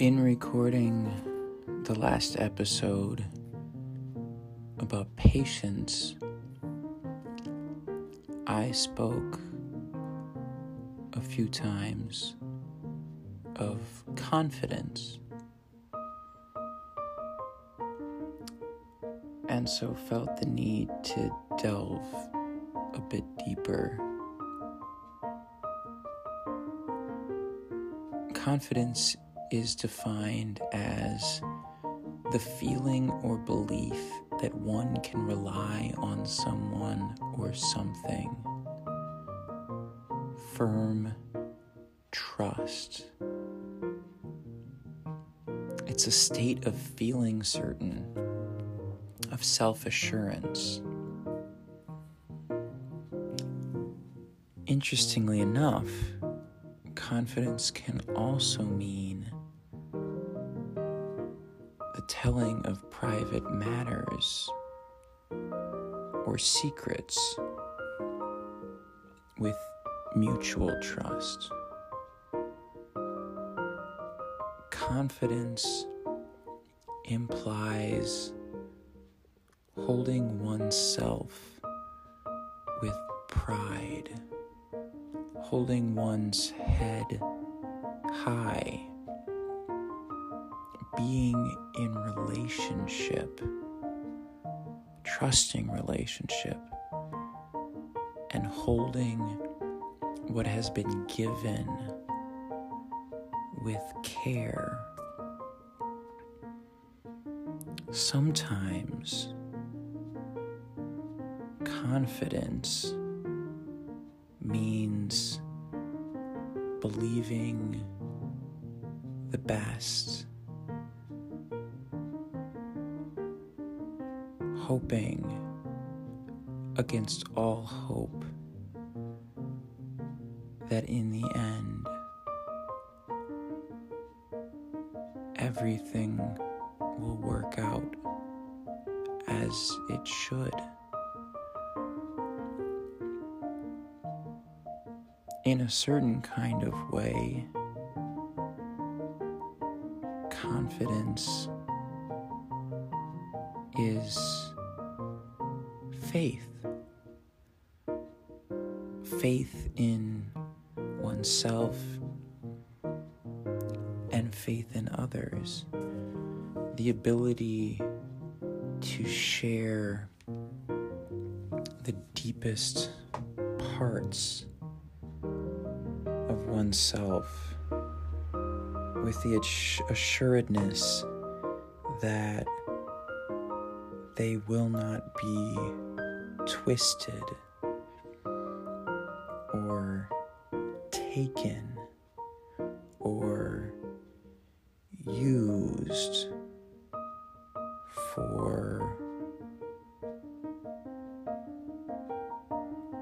In recording the last episode about patience, I spoke a few times of confidence. And so felt the need to delve a bit deeper. Confidence is defined as the feeling or belief that one can rely on someone or something. Firm trust. It's a state of feeling certain, of self assurance. Interestingly enough, confidence can also mean telling of private matters or secrets with mutual trust. Confidence implies holding oneself with pride, holding one's head high being in relationship, trusting relationship, and holding what has been given with care. Sometimes confidence means believing the best hoping against all hope that in the end everything will work out as it should. In a certain kind of way, confidence is faith. Faith in oneself and faith in others. The ability to share the deepest parts of oneself with the assuredness that they will not be twisted or taken or used for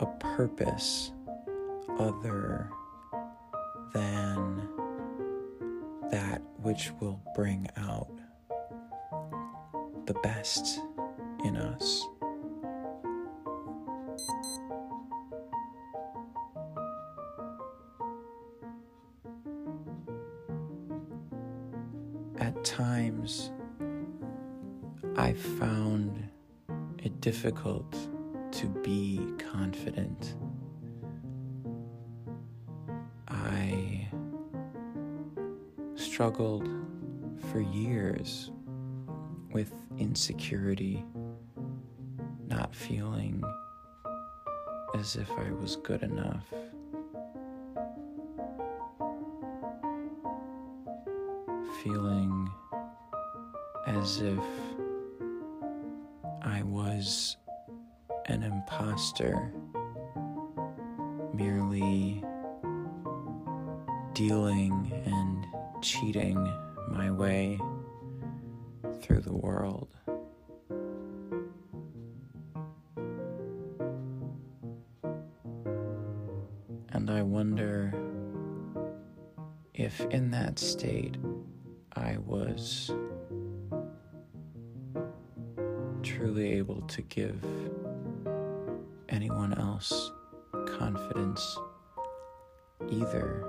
a purpose other than that which will bring out the best in us. At times, I found it difficult to be confident. I struggled for years with insecurity, not feeling as if I was good enough. Feeling as if I was an imposter, merely dealing and cheating my way through the world. And I wonder if in that state I was truly able to give anyone else confidence either.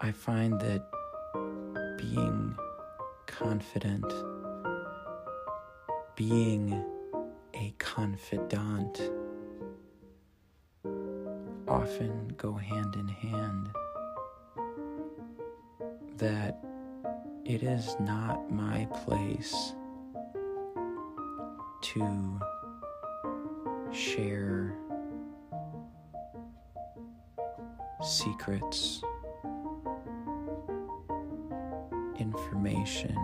I find that being confident, being a confidant, often go hand in hand. That it is not my place to share secrets, information,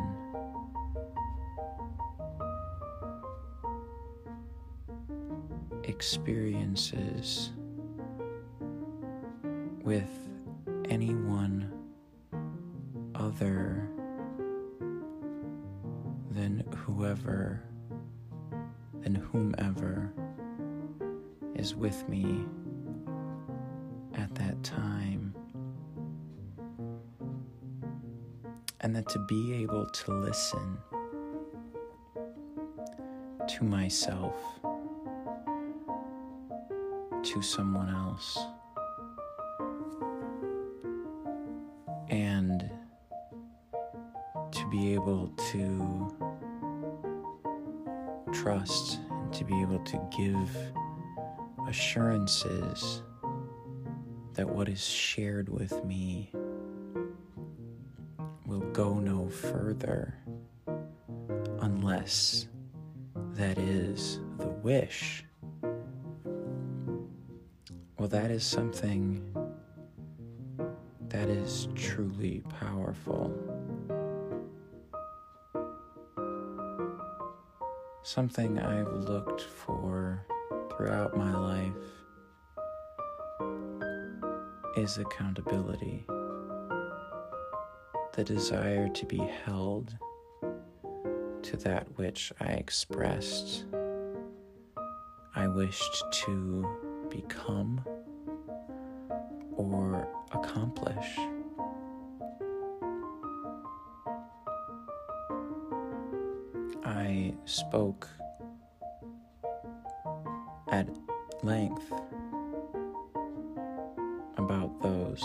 experiences with other than whoever, than whomever is with me at that time. And that to be able to listen to myself, to someone else, and be able to trust and to be able to give assurances that what is shared with me will go no further unless that is the wish. Well, that is something that is truly powerful. Something I've looked for throughout my life is accountability, the desire to be held to that which I expressed, I wished to become spoke at length about those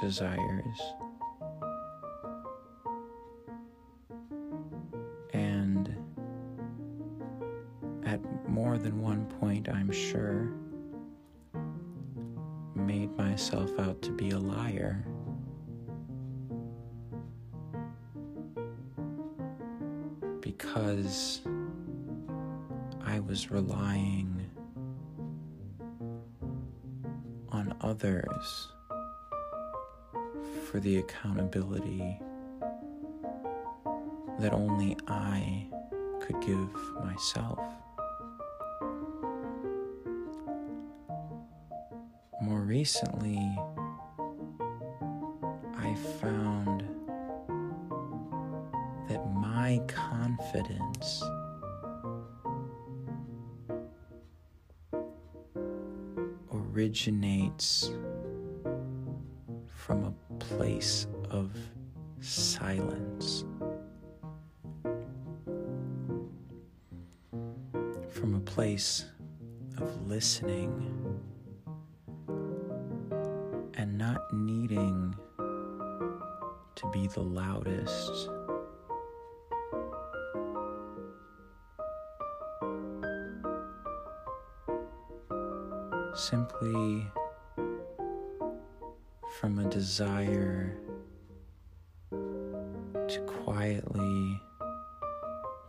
desires. And at more than one point, I'm sure, made myself out to be a liar. Because I was relying on others for the accountability that only I could give myself. More recently, I found that my confidence originates from a place of silence, from a place of listening and not needing to be the loudest. Simply from a desire to quietly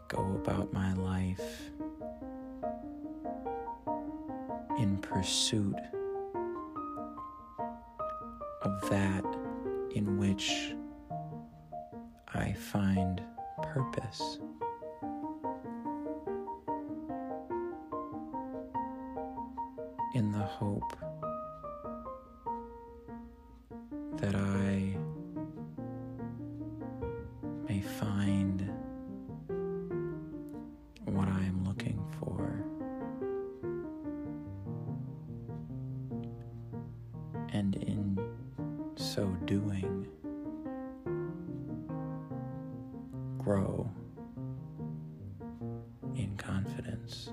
go about my life in pursuit of that in which I find purpose. in the hope that I may find what I am looking for. And in so doing, grow in confidence.